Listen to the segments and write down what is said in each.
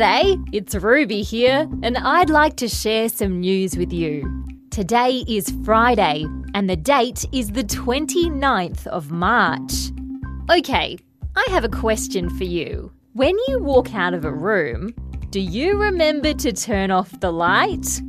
G'day, it's Ruby here, and I'd like to share some news with you. Today is Friday, and the date is the 29th of March. Okay, I have a question for you. When you walk out of a room, do you remember to turn off the light?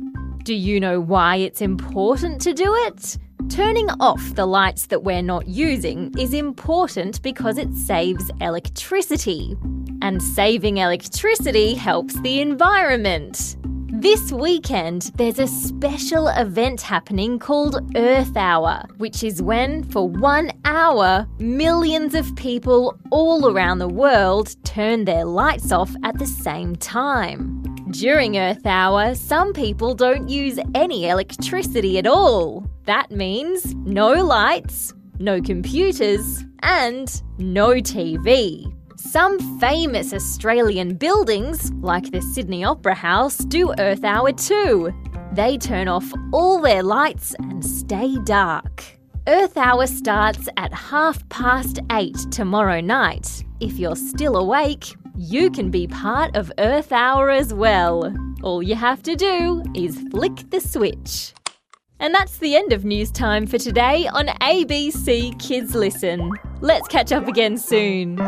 Do you know why it's important to do it? Turning off the lights that we're not using is important because it saves electricity. And saving electricity helps the environment. This weekend, there's a special event happening called Earth Hour, which is when, for one hour, millions of people all around the world turn their lights off at the same time. During Earth Hour, some people don't use any electricity at all. That means no lights, no computers, and no TV. Some famous Australian buildings, like the Sydney Opera House, do Earth Hour too. They turn off all their lights and stay dark. Earth Hour starts at half past eight tomorrow night. If you're still awake, you can be part of Earth Hour as well. All you have to do is flick the switch. And that's the end of news time for today on ABC Kids Listen. Let's catch up again soon.